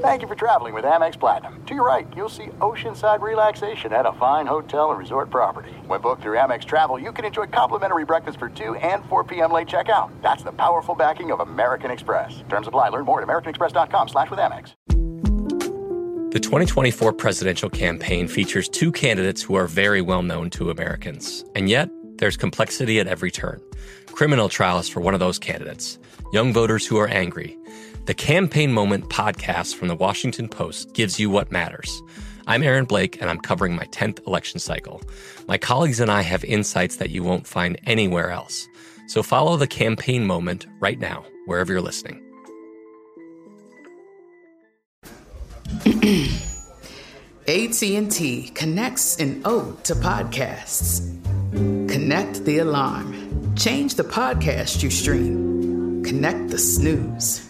Thank you for traveling with Amex Platinum. To your right, you'll see oceanside relaxation at a fine hotel and resort property. When booked through Amex Travel, you can enjoy complimentary breakfast for 2 and 4 p.m. late checkout. That's the powerful backing of American Express. Terms apply. Learn more at americanexpress.com slash with Amex. The 2024 presidential campaign features two candidates who are very well known to Americans. And yet, there's complexity at every turn. Criminal trials for one of those candidates, young voters who are angry. The Campaign Moment podcast from the Washington Post gives you what matters. I'm Aaron Blake, and I'm covering my 10th election cycle. My colleagues and I have insights that you won't find anywhere else. So follow the Campaign Moment right now, wherever you're listening. AT&T connects an ode to podcasts. Connect the alarm. Change the podcast you stream. Connect the snooze.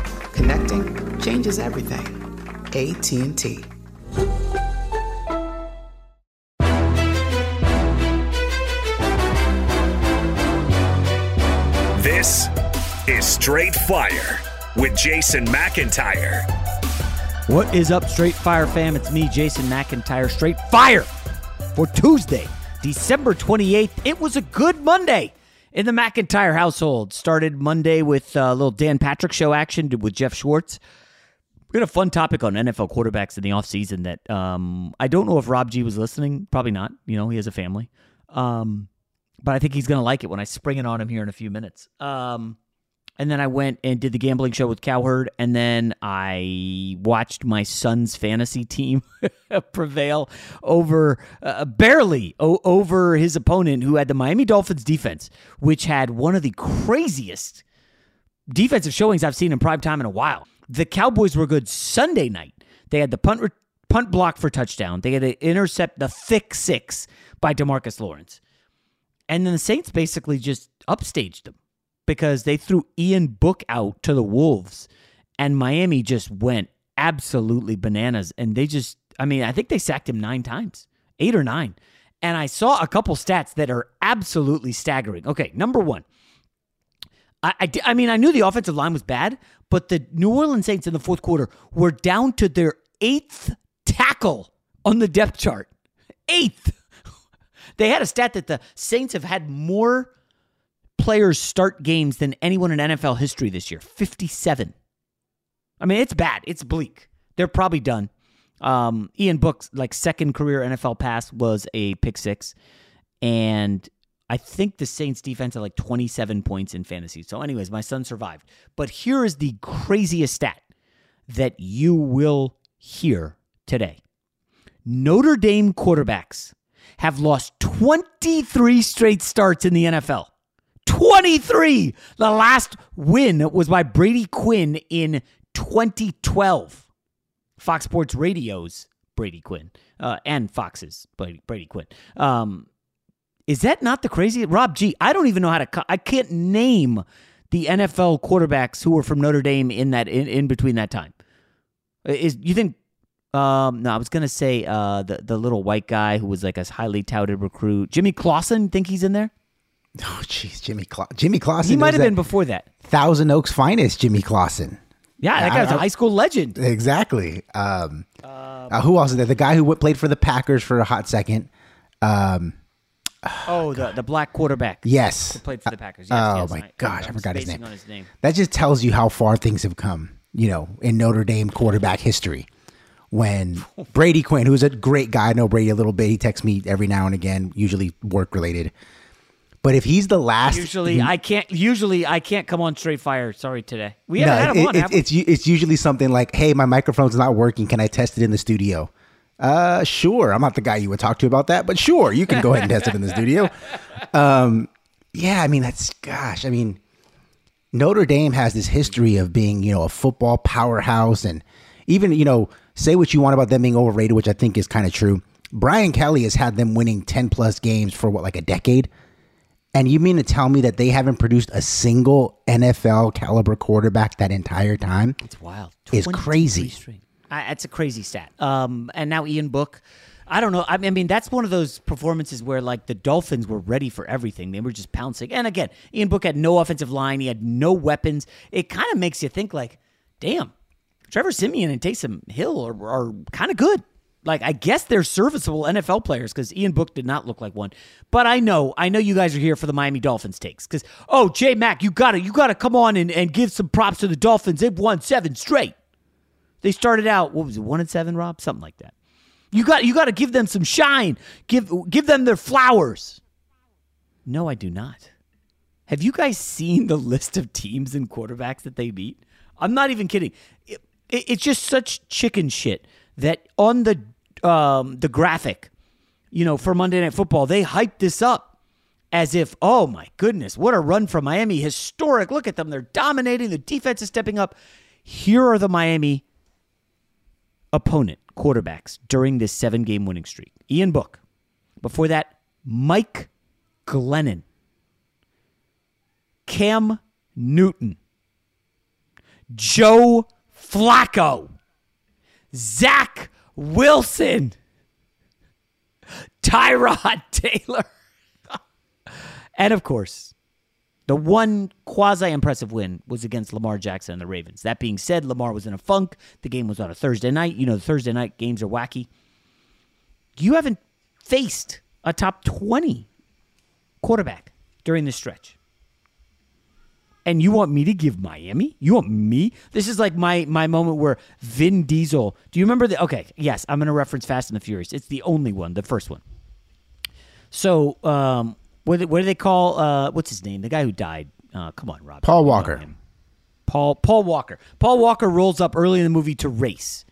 Connecting changes everything. AT&T. This is Straight Fire with Jason McIntyre. What is up, Straight Fire fam? It's me, Jason McIntyre. Straight Fire for Tuesday, December 28th. It was a good Monday in the McIntyre household. Started Monday with a little Dan Patrick show action with Jeff Schwartz. We had a fun topic on NFL quarterbacks in the offseason that um, I don't know if Rob G was listening. Probably not. You know, he has a family. Um, but I think he's going to like it when I spring it on him here in a few minutes. Um, and then I went and did the gambling show with Cowherd, and then I watched my son's fantasy team prevail over uh, barely o- over his opponent, who had the Miami Dolphins defense, which had one of the craziest defensive showings I've seen in prime time in a while. The Cowboys were good Sunday night. They had the punt re- punt block for touchdown. They had to intercept the pick six by Demarcus Lawrence, and then the Saints basically just upstaged them because they threw Ian Book out to the Wolves and Miami just went absolutely bananas. And they just, I mean, I think they sacked him nine times, eight or nine. And I saw a couple stats that are absolutely staggering. Okay, number one, I, I, I mean, I knew the offensive line was bad, but the New Orleans Saints in the fourth quarter were down to their eighth tackle on the depth chart. Eighth. They had a stat that the Saints have had more players start games than anyone in NFL history this year 57. I mean, it's bad. It's bleak. They're probably done. Um, Ian Book's like second career NFL pass was a pick six. And I think the Saints defense had like 27 points in fantasy. So, anyways, my son survived. But here is the craziest stat that you will hear today Notre Dame quarterbacks have lost 23 straight starts in the NFL. 23. The last win was by Brady Quinn in 2012. Fox Sports Radio's Brady Quinn uh, and Fox's Brady, Brady Quinn. Um, is that not the crazy Rob G? I don't even know how to. I can't name the NFL quarterbacks who were from Notre Dame in that in, in between that time. Is you think Um, no, I was gonna say uh, the the little white guy who was like a highly touted recruit, Jimmy Clausen. Think he's in there? Oh, jeez, Jimmy Cla- Jimmy Clausen. He might have been before that. Thousand Oaks finest, Jimmy Clausen. Yeah, that I- guy was a I- high school legend. Exactly. Um, uh, who else is there? The guy who played for the Packers for a hot second. Um, Oh, the the black quarterback. yes. played for the Packers. Yes, oh yes, my I- gosh, I I'm forgot his name. on his name. That just tells you how far things have come. You know, in Notre Dame quarterback history. When Brady Quinn, who's a great guy, I know Brady a little bit. He texts me every now and again, usually work related. But if he's the last, Usually, I can't. Usually, I can't come on straight fire. Sorry today. We haven't had him it- on. it- it's it's usually something like, "Hey, my microphone's not working. Can I test it in the studio?" Uh, sure. I'm not the guy you would talk to about that, but sure, you can go ahead and test it in the studio. Um, yeah, I mean that's gosh. I mean, Notre Dame has this history of being, you know, a football powerhouse, and even you know, say what you want about them being overrated, which I think is kind of true. Brian Kelly has had them winning ten plus games for what, like a decade. And you mean to tell me that they haven't produced a single NFL caliber quarterback that entire time? It's wild. It's crazy. I, that's a crazy stat. Um, and now Ian Book. I don't know. I mean, that's one of those performances where like the Dolphins were ready for everything. They were just pouncing. And again, Ian Book had no offensive line. He had no weapons. It kind of makes you think like, damn, Trevor Siemian and Taysom Hill are, are kind of good. Like, I guess they're serviceable NFL players because Ian Book did not look like one. But I know, I know you guys are here for the Miami Dolphins takes because, oh, Jay Mack, you gotta, you gotta come on and, and give some props to the Dolphins. They've won seven straight. They started out what was it, one and seven, Rob, something like that. You got you got to give them some shine. Give give them their flowers. No, I do not. Have you guys seen the list of teams and quarterbacks that they beat? I'm not even kidding. It- it- it's just such chicken shit that on the um, the graphic, you know, for Monday Night Football, they hyped this up as if, oh my goodness, what a run from Miami. Historic. Look at them. They're dominating. The defense is stepping up. Here are the Miami opponent quarterbacks during this seven game winning streak Ian Book. Before that, Mike Glennon, Cam Newton, Joe Flacco, Zach Wilson, Tyrod Taylor, and of course, the one quasi impressive win was against Lamar Jackson and the Ravens. That being said, Lamar was in a funk. The game was on a Thursday night. You know, the Thursday night games are wacky. You haven't faced a top 20 quarterback during this stretch. And you want me to give Miami? You want me? This is like my my moment where Vin Diesel. Do you remember the? Okay, yes, I'm going to reference Fast and the Furious. It's the only one, the first one. So, um, what do- what do they call? Uh, what's his name? The guy who died. Uh, come on, Rob. Paul Walker. Paul Paul Walker. Paul Walker rolls up early in the movie to race,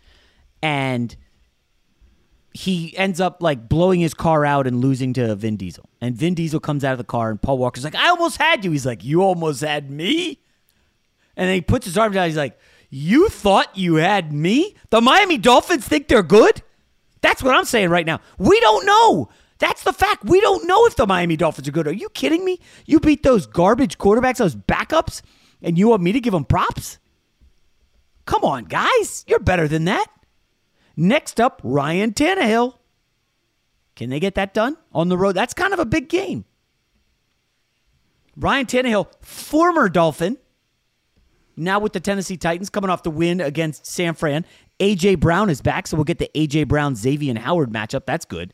and he ends up like blowing his car out and losing to Vin Diesel. And Vin Diesel comes out of the car, and Paul Walker's like, "I almost had you." He's like, "You almost had me." And then he puts his arm down. He's like, "You thought you had me? The Miami Dolphins think they're good." That's what I'm saying right now. We don't know. That's the fact. We don't know if the Miami Dolphins are good. Are you kidding me? You beat those garbage quarterbacks, those backups, and you want me to give them props? Come on, guys. You're better than that. Next up, Ryan Tannehill. Can they get that done on the road? That's kind of a big game. Ryan Tannehill, former Dolphin, now with the Tennessee Titans, coming off the win against San Fran. AJ Brown is back, so we'll get the AJ Brown Xavien Howard matchup. That's good.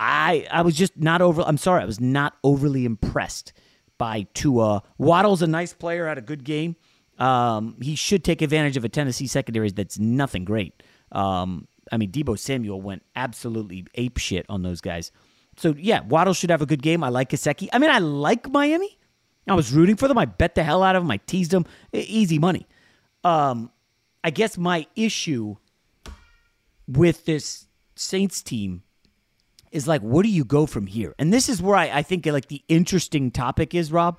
I I was just not over. I'm sorry, I was not overly impressed by Tua. Waddle's a nice player, had a good game. Um, he should take advantage of a Tennessee secondary that's nothing great. Um, I mean, Deebo Samuel went absolutely ape shit on those guys. So yeah, Waddle should have a good game. I like Kaseki. I mean, I like Miami. I was rooting for them. I bet the hell out of them. I teased them. Easy money. Um, I guess my issue with this Saints team is like, where do you go from here? And this is where I, I think like the interesting topic is, Rob,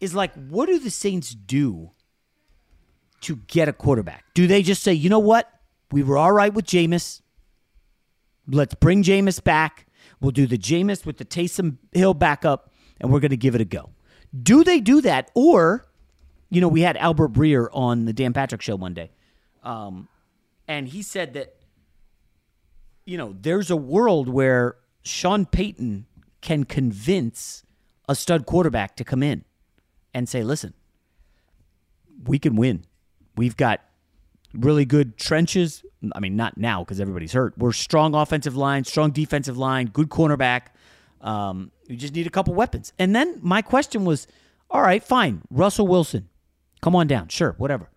is like, what do the Saints do to get a quarterback? Do they just say, you know what? We were all right with Jameis. Let's bring Jameis back. We'll do the Jameis with the Taysom Hill backup, and we're going to give it a go. Do they do that? Or, you know, we had Albert Breer on the Dan Patrick show one day, um, and he said that you know, there's a world where Sean Payton can convince a stud quarterback to come in and say, listen, we can win. We've got really good trenches. I mean, not now because everybody's hurt. We're strong offensive line, strong defensive line, good cornerback. Um, we just need a couple weapons. And then my question was, all right, fine, Russell Wilson, come on down, sure, whatever.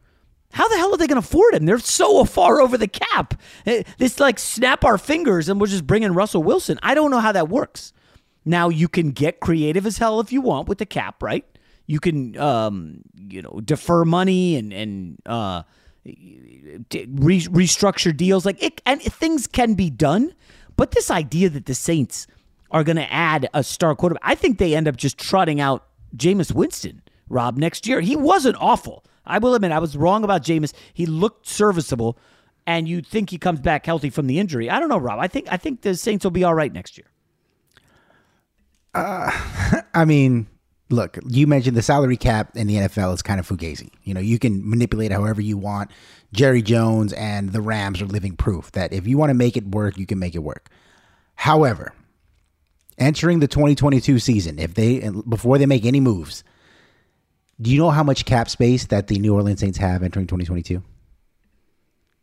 How the hell are they going to afford him? They're so far over the cap. Eh, this like snap our fingers and we're just bringing Russell Wilson. I don't know how that works. Now you can get creative as hell if you want with the cap, right? You can, um, you know, defer money and and uh, re- restructure deals like it, and things can be done. But this idea that the Saints are going to add a star quarterback, I think they end up just trotting out Jameis Winston, Rob, next year. He wasn't awful. I will admit I was wrong about Jameis. He looked serviceable, and you think he comes back healthy from the injury. I don't know, Rob. I think I think the Saints will be all right next year. Uh, I mean, look, you mentioned the salary cap in the NFL is kind of fugazi. You know, you can manipulate however you want. Jerry Jones and the Rams are living proof that if you want to make it work, you can make it work. However, entering the 2022 season, if they before they make any moves, do you know how much cap space that the New Orleans Saints have entering 2022?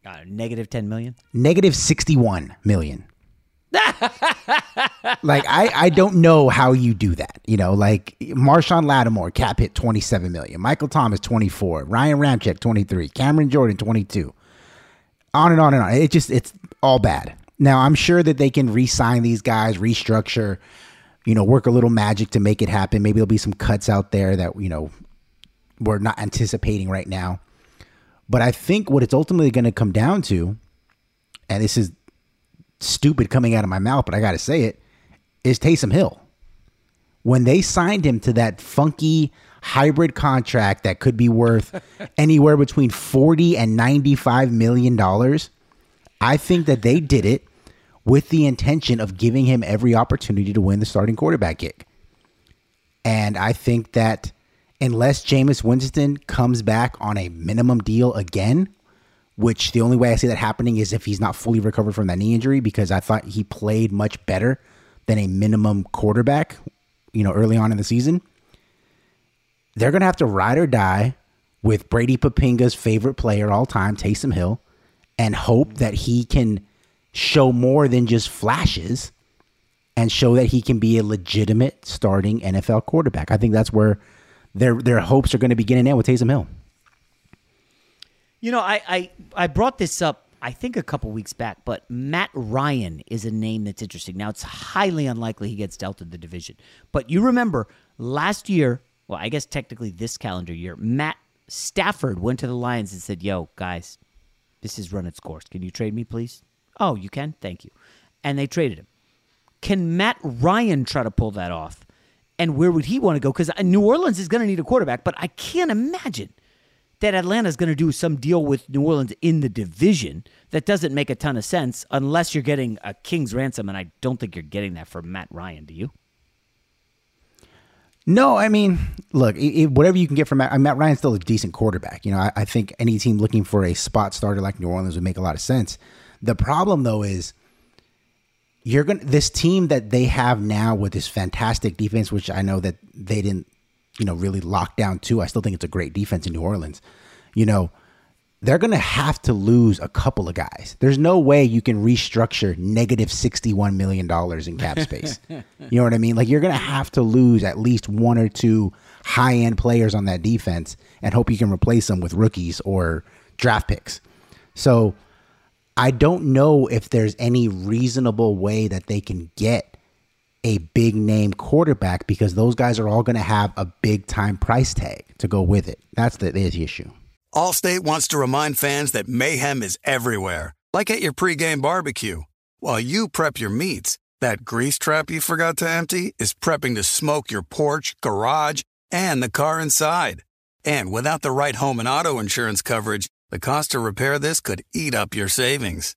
Uh, negative 10 million? Negative 61 million. like I, I don't know how you do that. You know, like Marshon Lattimore cap hit 27 million, Michael Thomas 24, Ryan Ramczyk 23, Cameron Jordan 22. On and on and on. It just it's all bad. Now I'm sure that they can re-sign these guys, restructure, you know, work a little magic to make it happen. Maybe there'll be some cuts out there that, you know, we're not anticipating right now. But I think what it's ultimately going to come down to, and this is stupid coming out of my mouth, but I got to say it, is Taysom Hill. When they signed him to that funky hybrid contract that could be worth anywhere between 40 and 95 million dollars, I think that they did it with the intention of giving him every opportunity to win the starting quarterback gig. And I think that unless Jameis Winston comes back on a minimum deal again, which the only way I see that happening is if he's not fully recovered from that knee injury because I thought he played much better than a minimum quarterback, you know, early on in the season. They're going to have to ride or die with Brady Papinga's favorite player all time, Taysom Hill, and hope that he can show more than just flashes and show that he can be a legitimate starting NFL quarterback. I think that's where their their hopes are going to be getting in with Taysom Hill. You know, I, I, I brought this up, I think, a couple weeks back, but Matt Ryan is a name that's interesting. Now, it's highly unlikely he gets dealt in the division. But you remember last year, well, I guess technically this calendar year, Matt Stafford went to the Lions and said, Yo, guys, this has run its course. Can you trade me, please? Oh, you can? Thank you. And they traded him. Can Matt Ryan try to pull that off? And where would he want to go? Because uh, New Orleans is going to need a quarterback, but I can't imagine that Atlanta's going to do some deal with New Orleans in the division that doesn't make a ton of sense unless you're getting a king's ransom, and I don't think you're getting that for Matt Ryan. Do you? No, I mean, look, it, whatever you can get from Matt, Matt Ryan's still a decent quarterback. You know, I, I think any team looking for a spot starter like New Orleans would make a lot of sense. The problem, though, is you're going to this team that they have now with this fantastic defense, which I know that they didn't you know, really locked down too. I still think it's a great defense in New Orleans. You know, they're going to have to lose a couple of guys. There's no way you can restructure negative $61 million in cap space. you know what I mean? Like, you're going to have to lose at least one or two high end players on that defense and hope you can replace them with rookies or draft picks. So, I don't know if there's any reasonable way that they can get a big name quarterback because those guys are all going to have a big time price tag to go with it. That's the, the issue. Allstate wants to remind fans that mayhem is everywhere, like at your pregame barbecue. While you prep your meats, that grease trap you forgot to empty is prepping to smoke your porch, garage, and the car inside. And without the right home and auto insurance coverage, the cost to repair this could eat up your savings.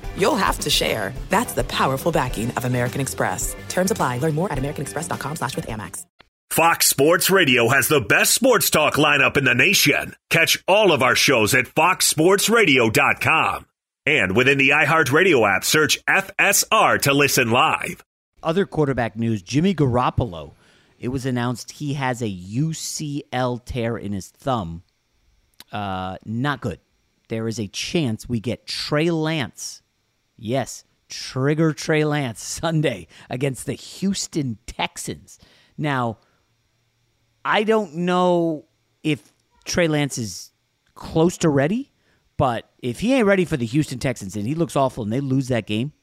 you'll have to share. That's the powerful backing of American Express. Terms apply. Learn more at americanexpress.com slash with Amex. Fox Sports Radio has the best sports talk lineup in the nation. Catch all of our shows at foxsportsradio.com. And within the iHeartRadio app, search FSR to listen live. Other quarterback news Jimmy Garoppolo. It was announced he has a UCL tear in his thumb. Uh, not good. There is a chance we get Trey Lance. Yes, trigger Trey Lance Sunday against the Houston Texans. Now, I don't know if Trey Lance is close to ready, but if he ain't ready for the Houston Texans and he looks awful and they lose that game,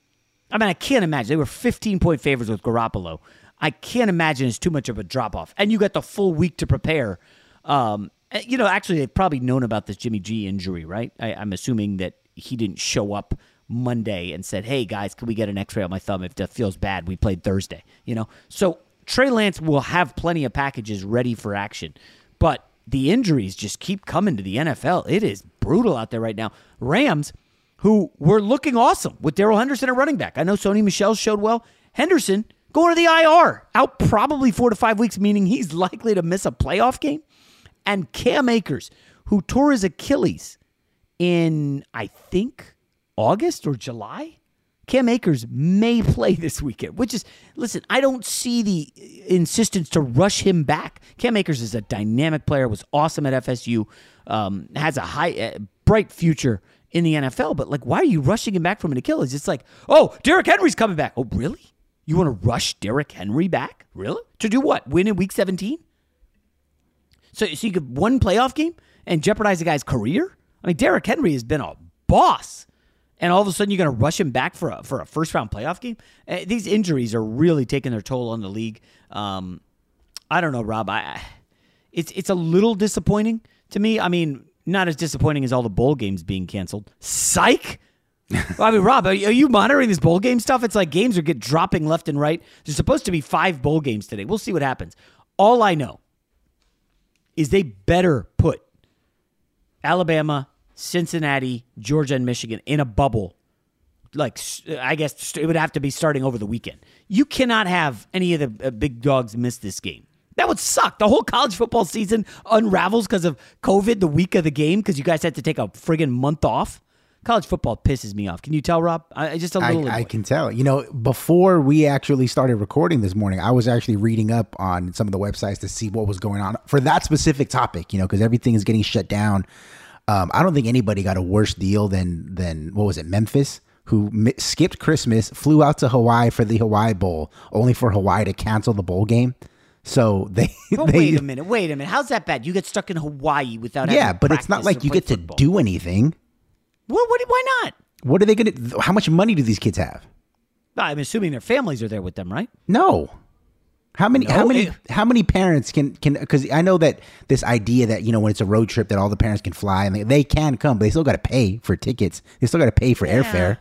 I mean, I can't imagine. They were 15 point favorites with Garoppolo. I can't imagine it's too much of a drop off. And you got the full week to prepare. Um, you know, actually, they've probably known about this Jimmy G injury, right? I, I'm assuming that he didn't show up Monday and said, "Hey guys, can we get an X-ray on my thumb if it feels bad?" We played Thursday, you know. So Trey Lance will have plenty of packages ready for action, but the injuries just keep coming to the NFL. It is brutal out there right now. Rams, who were looking awesome with Darrell Henderson at running back. I know Sony Michel showed well. Henderson going to the IR, out probably four to five weeks, meaning he's likely to miss a playoff game. And Cam Akers, who tore his Achilles in, I think, August or July. Cam Akers may play this weekend, which is, listen, I don't see the insistence to rush him back. Cam Akers is a dynamic player, was awesome at FSU, um, has a high, uh, bright future in the NFL, but like, why are you rushing him back from an Achilles? It's like, oh, Derrick Henry's coming back. Oh, really? You want to rush Derrick Henry back? Really? To do what? Win in week 17? So, so you could one playoff game and jeopardize a guy's career? I mean, Derrick Henry has been a boss. And all of a sudden, you're going to rush him back for a, for a first round playoff game? Uh, these injuries are really taking their toll on the league. Um, I don't know, Rob. I, it's it's a little disappointing to me. I mean, not as disappointing as all the bowl games being canceled. Psych. I mean, Rob, are you monitoring this bowl game stuff? It's like games are get dropping left and right. There's supposed to be five bowl games today. We'll see what happens. All I know is they better put Alabama, Cincinnati, Georgia, and Michigan in a bubble. Like, I guess it would have to be starting over the weekend. You cannot have any of the uh, big dogs miss this game. That would suck. The whole college football season unravels because of COVID the week of the game because you guys had to take a friggin' month off. College football pisses me off. Can you tell, Rob? I just a little. I, I, can tell. You know, before we actually started recording this morning, I was actually reading up on some of the websites to see what was going on for that specific topic. You know, because everything is getting shut down. Um, I don't think anybody got a worse deal than than what was it, Memphis, who mi- skipped Christmas, flew out to Hawaii for the Hawaii Bowl, only for Hawaii to cancel the bowl game. So they. But they, wait a minute. Wait a minute. How's that bad? You get stuck in Hawaii without. Yeah, but it's not like you get football. to do anything. What, what? Why not? What are they going to? How much money do these kids have? I'm assuming their families are there with them, right? No. How many? No, how many? it- how many parents can can? Because I know that this idea that you know when it's a road trip that all the parents can fly and they, they can come, but they still got to pay for tickets. They still got to pay for airfare.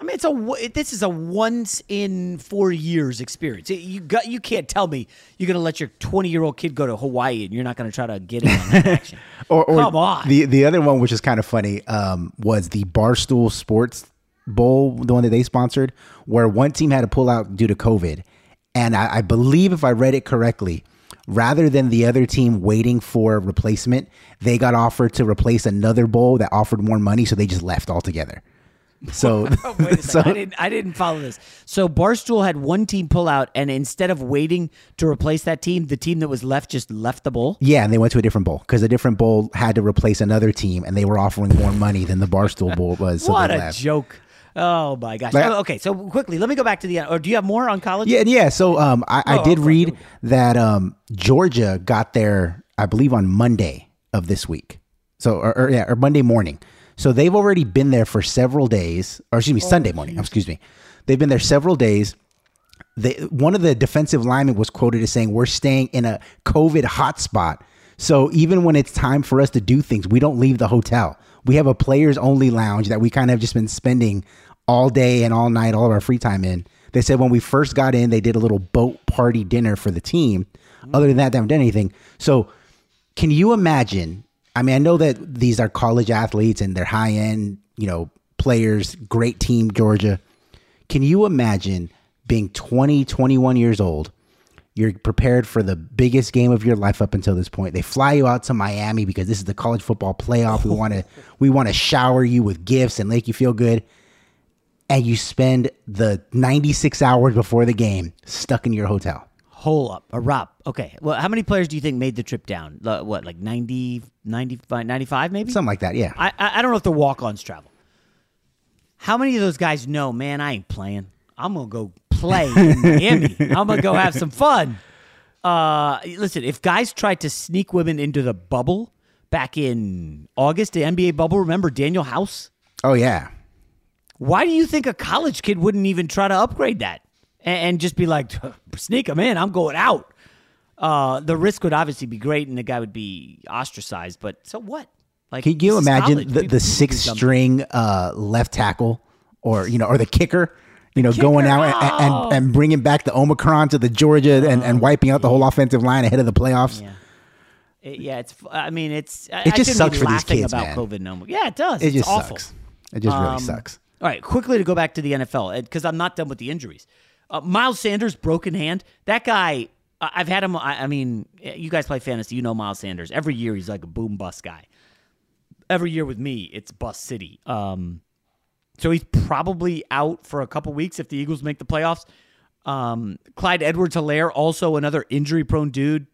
I mean, it's a this is a once in four years experience. You got you can't tell me you're going to let your 20 year old kid go to Hawaii and you're not going to try to get in on that action. Or, or Come on. The the other one, which is kind of funny, um, was the Barstool Sports Bowl, the one that they sponsored, where one team had to pull out due to COVID, and I, I believe if I read it correctly. Rather than the other team waiting for replacement, they got offered to replace another bowl that offered more money, so they just left altogether. So, so. I didn't. I didn't follow this. So Barstool had one team pull out, and instead of waiting to replace that team, the team that was left just left the bowl. Yeah, and they went to a different bowl because a different bowl had to replace another team, and they were offering more money than the Barstool Bowl was. So what they a left. joke! Oh my gosh. Like- Oh, okay, so quickly, let me go back to the. Or do you have more on college? Yeah, yeah. So um, I, I Oh, did okay. read that um, Georgia got there, I believe, on Monday of this week. So, or, or yeah, or Monday morning. So they've already been there for several days, or excuse me, Sunday morning. Excuse me. They've been there several days. They, one of the defensive linemen was quoted as saying, "We're staying in a COVID hotspot." So even when it's time for us to do things, we don't leave the hotel. We have a players only lounge that we kind of just been spending all day and all night, all of our free time in. They said when we first got in, they did a little boat party dinner for the team. Mm. Other than that, they haven't done anything. So can you imagine? I mean, I know that these are college athletes and they're high end, you know, players, great team, Georgia. Can you imagine being 20, 21 years old? You're prepared for the biggest game of your life up until this point. They fly you out to Miami because this is the college football playoff. We want to we want to shower you with gifts and make you feel good. And you spend the 96 hours before the game stuck in your hotel. Hold up. A Rob. Okay. Well, how many players do you think made the trip down? Uh, what, like 90, 95, 95 maybe? Something like that, yeah. I, I don't know if the walk ons travel. How many of those guys know, man, I ain't playing. I'm going to go play in Miami. I'm going to go have some fun. Uh, listen, if guys tried to sneak women into the bubble back in August, the NBA bubble, remember Danuel House? oh yeah. Why do you think a college kid wouldn't even try to upgrade that and, and just be like, sneak them in? I'm going out. Uh, the risk would obviously be great, and the guy would be ostracized. But so what? Like, Can you imagine college. the, the people do six string uh, left tackle or you know or the kicker, you know, kicker, going out and, oh. and, and bringing back the Omicron to the Georgia and, and wiping out the whole offensive line ahead of the playoffs? Yeah. It- yeah, it's. I mean, it's. It I just sucks for these kids, about man. COVID no more. Yeah, it does. It it's just awful. sucks. It just really Um, sucks. All right, quickly to go back to the NFL because I'm not done with the injuries. Uh, Miles Sanders broken hand. That guy, I've had him. I, I mean, you guys play fantasy. You know Miles Sanders. Every year he's like a boom bust guy. Every year with me, it's bust city. Um, so he's probably out for a couple weeks if the Eagles make the playoffs. Um, Clyde Edwards Helaire, also another injury prone dude.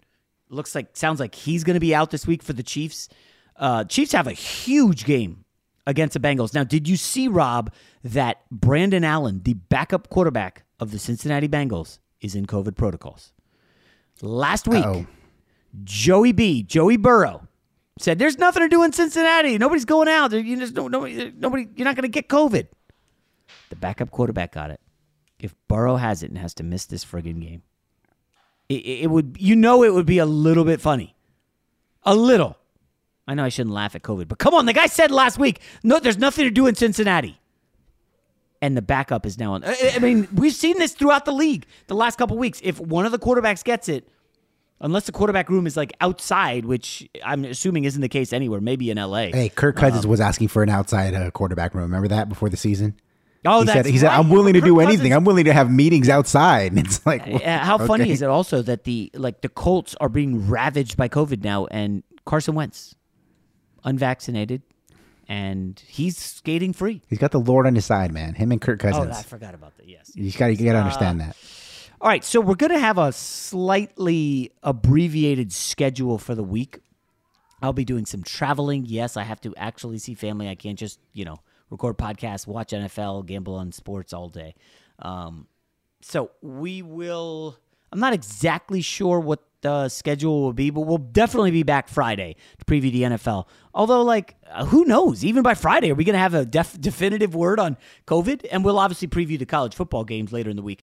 Looks like, sounds like he's going to be out this week for the Chiefs. Uh, Chiefs have a huge game against the Bengals. Now, did you see, Rob, that Brandon Allen, the backup quarterback of the Cincinnati Bengals is in COVID protocols. Last week, Uh-oh. Joey B, Joey Burrow, said there's nothing to do in Cincinnati. Nobody's going out. You just, no, nobody, nobody, you're not going to get COVID. The backup quarterback got it. If Burrow has it and has to miss this friggin' game, it, it would, you know, it would be a little bit funny. A little. I know I shouldn't laugh at COVID, but come on. The guy said last week, no, there's nothing to do in Cincinnati. And the backup is now on. I mean, we've seen this throughout the league the last couple weeks. If one of the quarterbacks gets it, unless the quarterback room is like outside, which I'm assuming isn't the case anywhere, maybe in LA. Hey, Kirk Cousins was asking for an outside uh, quarterback room. Remember that before the season? oh, he that's said, he said. I'm willing to Kirk do anything. Cousins- I'm willing to have meetings outside. And it's like, Yeah, how funny is it also that the like the Colts are being ravaged by COVID now, and Carson Wentz, unvaccinated, and he's skating free. He's got the Lord on his side, man. Him and Kirk Cousins. Oh, I forgot about that. Yes. you got to got to understand that. All right, so we're going to have a slightly abbreviated schedule for the week. I'll be doing some traveling. Yes, I have to actually see family. I can't just, you know, record podcasts, watch NFL, gamble on sports all day. Um, so we will. I'm not exactly sure what the schedule will be, but we'll definitely be back Friday to preview the NFL. Although, like, uh, who knows? Even by Friday, are we going to have a def- definitive word on COVID? And we'll obviously preview the college football games later in the week.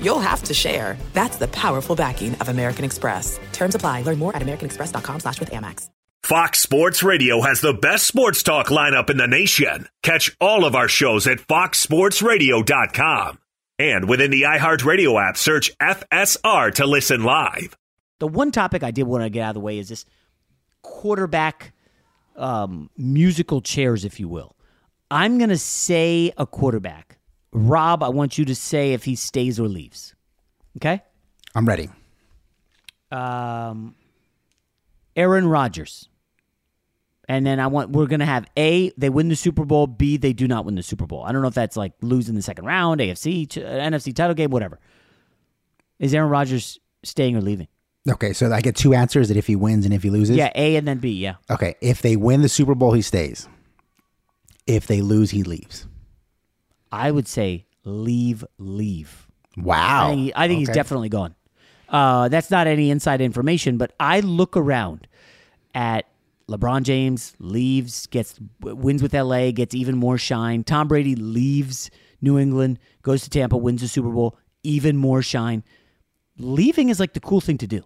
you'll have to share. That's the powerful backing of American Express. Terms apply. Learn more at americanexpress.com slash with Amex. Fox Sports Radio has the best sports talk lineup in the nation. Catch all of our shows at foxsportsradio.com. And within the iHeartRadio app, search FSR to listen live. The one topic I did want to get out of the way is this quarterback um, musical chairs, if you will. I'm going to say a quarterback. Rob, I want you to say if he stays or leaves. Okay? I'm ready. Um, Aaron Rodgers. And then I want we're gonna have A, they win the Super Bowl, B, they do not win the Super Bowl. I don't know if that's like losing the second round, AFC, NFC title game, whatever. Is Aaron Rodgers staying or leaving? Okay, so I get two answers that if he wins and if he loses. Yeah, A and then B, yeah. Okay, if they win the Super Bowl, he stays. If they lose, he leaves. I would say leave, leave. Wow. I think, he- I think he's definitely gone. Uh, that's not any inside information, but I look around at LeBron James leaves, gets wins with LA, gets even more shine. Tom Brady leaves New England, goes to Tampa, wins the Super Bowl, even more shine. Leaving is like the cool thing to do.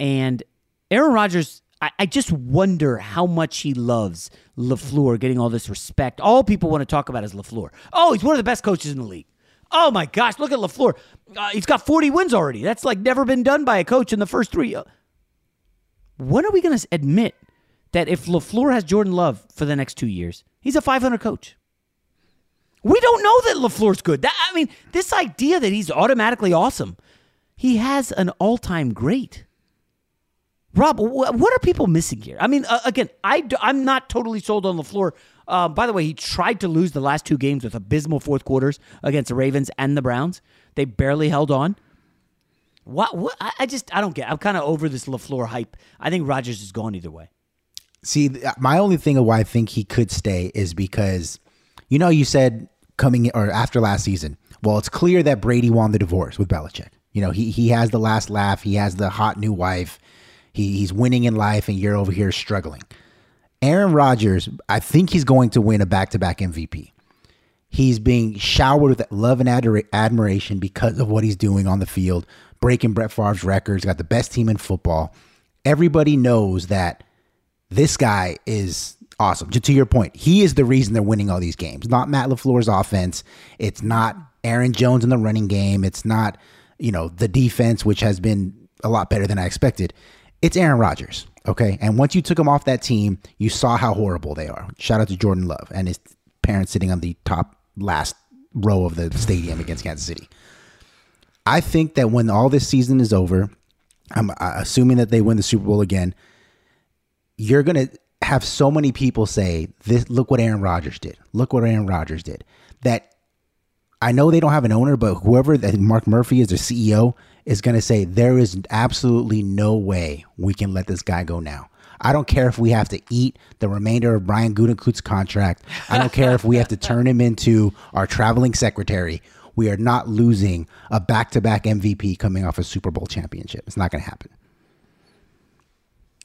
And Aaron Rodgers, I, I just wonder how much he loves LaFleur getting all this respect. All people want to talk about is LaFleur. Oh, he's one of the best coaches in the league. Oh my gosh, look at LaFleur. Uh, he's got 40 wins already. That's like never been done by a coach in the first three. Uh, When are we going to admit that if LaFleur has Jordan Love for the next two years, he's a 500 coach? We don't know that LaFleur's good. That, I mean, this idea that he's automatically awesome, he has an all time great. Rob, what are people missing here? I mean, uh, again, I'm not totally sold on LaFleur. Uh, by the way, he tried to lose the last two games with abysmal fourth quarters against the Ravens and the Browns. They barely held on. What? What? I, just I don't get. I'm kind of over this LaFleur hype. I think Rodgers is gone either way. See, my only thing of why I think he could stay is because, you know, you said coming or after last season. Well, it's clear that Brady won the divorce with Belichick. You know, he he has the last laugh. He has the hot new wife. He, he's winning in life, and you're over here struggling. Aaron Rodgers, I think he's going to win a back to back MVP. He's being showered with love and adora- admiration because of what he's doing on the field, breaking Brett Favre's records, got the best team in football. Everybody knows that this guy is awesome. To, to your point, he is the reason they're winning all these games. Not Matt LaFleur's offense. It's not Aaron Jones in the running game. It's not, you know, the defense, which has been a lot better than I expected. It's Aaron Rodgers. Okay. And once you took him off that team, you saw how horrible they are. Shout out to Jordan Love and his parents sitting on the top last row of the stadium against Kansas City. I think that when all this season is over, I'm uh, assuming that they win the Super Bowl again you're gonna have so many people say this look what Aaron Rodgers did. Look what Aaron Rodgers did. That I know they don't have an owner, but whoever that Mark Murphy is the CEO is gonna say there is absolutely no way we can let this guy go now. I don't care if we have to eat the remainder of Brian Gutekunst's contract. I don't care if we have to turn him into our traveling secretary. We are not losing a back-to-back MVP coming off a Super Bowl championship. It's not going to happen.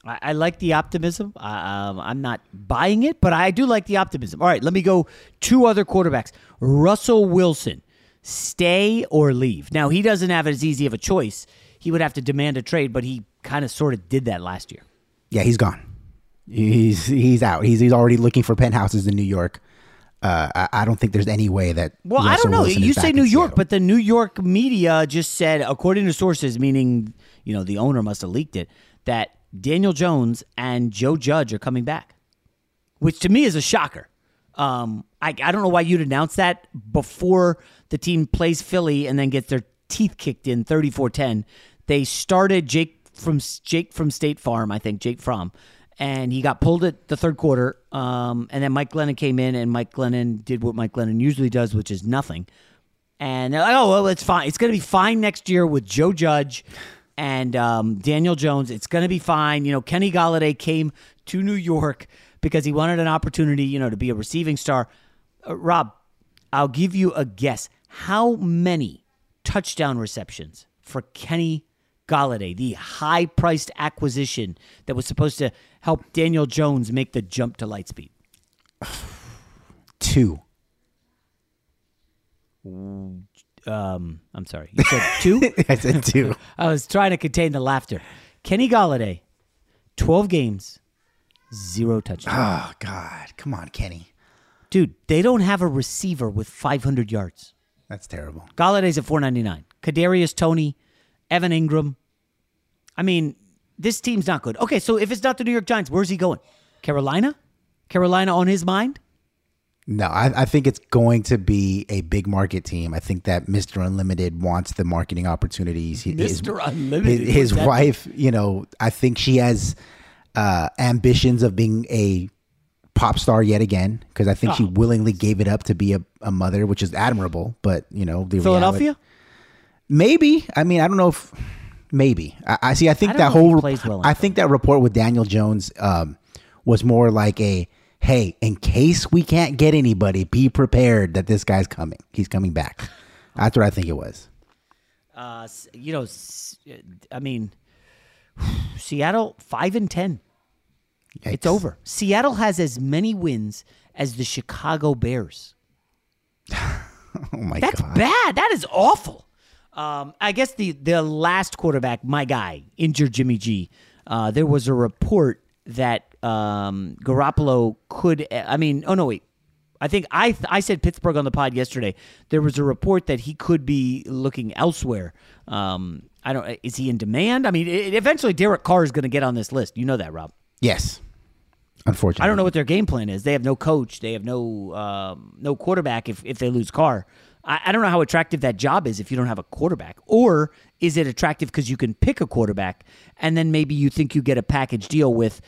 I, I like the optimism. Um, I'm not buying it, but I do like the optimism. All right, let me go two other quarterbacks. Russell Wilson, stay or leave. Now, he doesn't have as easy of a choice. He would have to demand a trade, but he kind of sort of did that last year. Yeah, he's gone. He's he's out. He's he's already looking for penthouses in New York. Uh, I, I don't think there's any way that. Well, I don't know. Wilson You say New York, Seattle. but the New York media just said, according to sources, meaning you know the owner must have leaked it, that Daniel Jones and Joe Judge are coming back, which to me is a shocker. Um, I I don't know why you'd announce that before the team plays Philly and then gets their teeth kicked in 34-10. They started Jake from Jake from State Farm, I think Jake Fromm, and he got pulled at the third quarter. Um, and then Mike Glennon came in, and Mike Glennon did what Mike Glennon usually does, which is nothing. And they're like, oh well, it's fine. It's going to be fine next year with Joe Judge and um, Daniel Jones. It's going to be fine. You know, Kenny Golladay came to New York because he wanted an opportunity, you know, to be a receiving star. Uh, Rob, I'll give you a guess. How many touchdown receptions for Kenny Golladay, the high priced acquisition that was supposed to help Daniel Jones make the jump to Lightspeed? Two. Um, I'm sorry. You said two? I said two. I was trying to contain the laughter. Kenny Golladay, 12 games, zero touchdowns. Oh ah, God, come on, Kenny. Dude, they don't have a receiver with 500 yards. That's terrible. Golladay's at 499. Kadarius Toney, Evan Engram. I mean, this team's not good. Okay, so if it's not the New York Giants, where's he going? Carolina? Carolina on his mind? No, I, I think it's going to be a big market team. I think that Mr. Unlimited wants the marketing opportunities. He- his- Mr. Unlimited, His, his wife, you know, I think she has uh, ambitions of being a pop star yet again because I think she Oh. willingly gave it up to be a, a mother, which is admirable. But you know, the Philadelphia? reality- maybe. I mean, I don't know if maybe. I, I see. I think I that know if he whole. well I think that report with Daniel Jones um, was more like a, "Hey, in case we can't get anybody, be prepared that this guy's coming. He's coming back." That's what I think it was. Uh, you know, I mean, Seattle, 5 and 10. It's over. Seattle has as many wins as the Chicago Bears. Oh my That's god. That's bad. That is awful. Um, I guess the the last quarterback, my guy, injured Jimmy G. Uh, there was a report that um, Garoppolo could. I mean, oh no, wait. I think I I said Pittsburgh on the pod yesterday. There was a report that he could be looking elsewhere. Um, I don't. Is he in demand? I mean, it, eventually Derek Carr is going to get on this list. You know that, Rob. Yes. Unfortunately, I don't know what their game plan is. They have no coach. They have no um, no quarterback. If if they lose Carr, I, I don't know how attractive that job is if you don't have a quarterback. Or is it attractive because you can pick a quarterback and then maybe you think you get a package deal with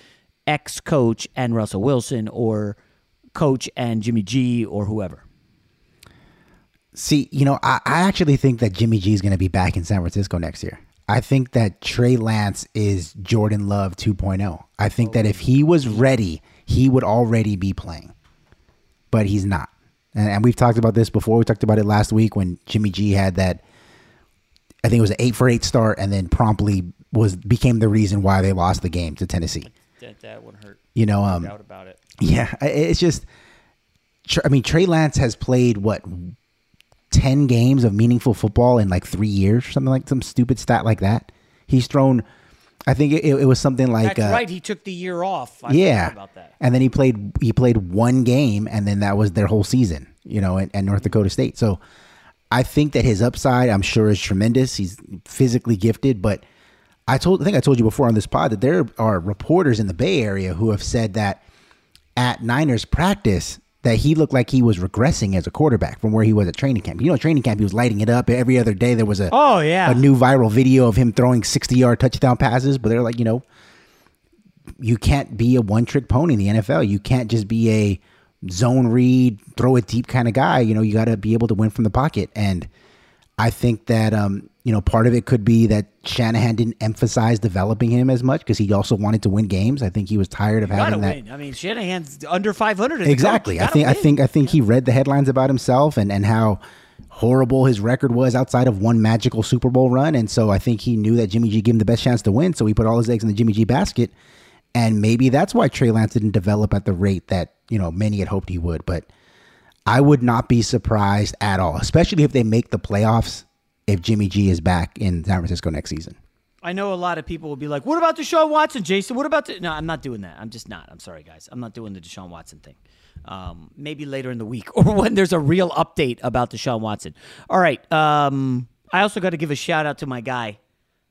ex coach and Russell Wilson or coach and Jimmy G or whoever. See, you know, I, I actually think that Jimmy G is going to be back in San Francisco next year. I think that Trey Lance is Jordan Love 2.0. I think that if he was ready, he would already be playing, but he's not. And, and we've talked about this before. We talked about it last week when Jimmy G had that. I think it was an eight for eight start, and then promptly was became the reason why they lost the game to Tennessee. That, that one hurt. You know, um, about it. Yeah, it's just. I mean, Trey Lance has played what ten games of meaningful football in like three years, or something like some stupid stat like that. He's thrown. I think it, it was something like That's uh, right. He took the year off. I yeah, about that. and then he played he played one game, and then that was their whole season. You know, at, at North Dakota State. So I think that his upside, I'm sure, is tremendous. He's physically gifted, but I told I think I told you before on this pod that there are reporters in the Bay Area who have said that at Niners practice that he looked like he was regressing as a quarterback from where he was at training camp. You know, training camp he was lighting it up. Every other day there was a Oh, yeah. a new viral video of him throwing 60 yard touchdown passes. But they're like, you know, you can't be a one trick pony in the NFL. You can't just be a zone read, throw it deep kind of guy. You know, you got to be able to win from the pocket. And I think that, um, you know, part of it could be that Shanahan didn't emphasize developing him as much because he also wanted to win games. I think he was tired of Gotta having that. win. I mean, Shanahan's under 500. a Exactly. I Gotta think I think I think he read the headlines about himself and and how horrible his record was outside of one magical Super Bowl run, and so I think he knew that Jimmy G gave him the best chance to win. So he put all his eggs in the Jimmy G basket, and maybe that's why Trey Lance didn't develop at the rate that you know many had hoped he would. But I would not be surprised at all, especially if they make the playoffs. If Jimmy G is back in San Francisco next season. I know a lot of people will be like, "What about Deshaun Watson, Jason? What about the-" no?" I'm not doing that. I'm just not. I'm sorry, guys. I'm not doing the Deshaun Watson thing. Um, maybe later in the week or when there's a real update about Deshaun Watson. All right. Um, I also got to give a shout out to my guy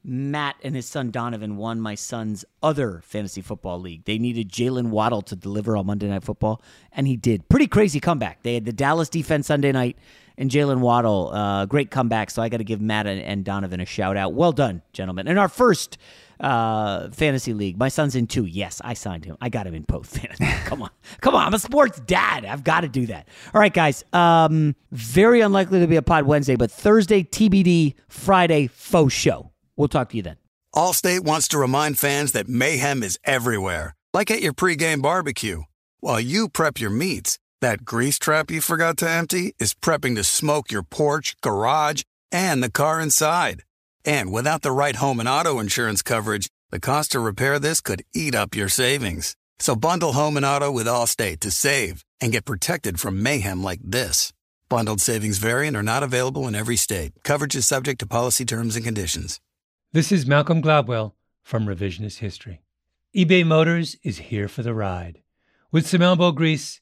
Matt and his son Donovan won my son's other fantasy football league. They needed Jaylen Waddle to deliver on Monday Night Football, and he did. Pretty crazy comeback. They had the Dallas defense Sunday night, and Jaylen Waddle, uh, great comeback. So I got to give Matt and, and Donovan a shout out. Well done, gentlemen. In our first uh, fantasy league, my son's in two. Yes, I signed him. I got him in both. Come on, come on. I'm a sports dad. I've got to do that. All right, guys. Um, very unlikely to be a pod Wednesday, but Thursday TBD, Friday faux show. We'll talk to you then. Allstate wants to remind fans that mayhem is everywhere, like at your pregame barbecue. While you prep your meats, that grease trap you forgot to empty is prepping to smoke your porch, garage, and the car inside. And without the right home and auto insurance coverage, the cost to repair this could eat up your savings. So bundle home and auto with Allstate to save and get protected from mayhem like this. Bundled savings variant are not available in every state. Coverage is subject to policy terms and conditions. This is Malcolm Gladwell from Revisionist History. eBay Motors is here for the ride. With some elbow grease,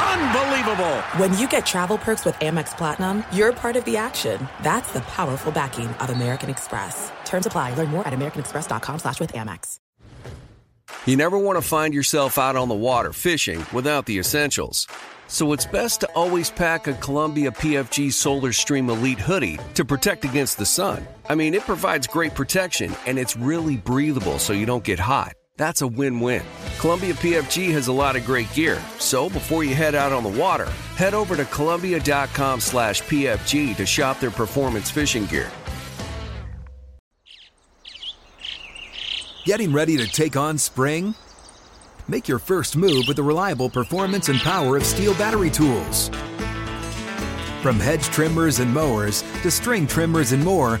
Unbelievable! When you get travel perks with Amex Platinum, you're part of the action. That's the powerful backing of American Express. Terms apply. Learn more at americanexpress.com slash with Amex. You never want to find yourself out on the water fishing without the essentials. So it's best to always pack a Columbia PFG Solar Stream Elite hoodie to protect against the sun. I mean, it provides great protection and it's really breathable so you don't get hot. That's a win-win. Columbia PFG has a lot of great gear, so before you head out on the water, head over to Columbia.com slash PFG to shop their performance fishing gear. Getting ready to take on spring? Make your first move with the reliable performance and power of STIHL battery tools. From hedge trimmers and mowers to string trimmers and more,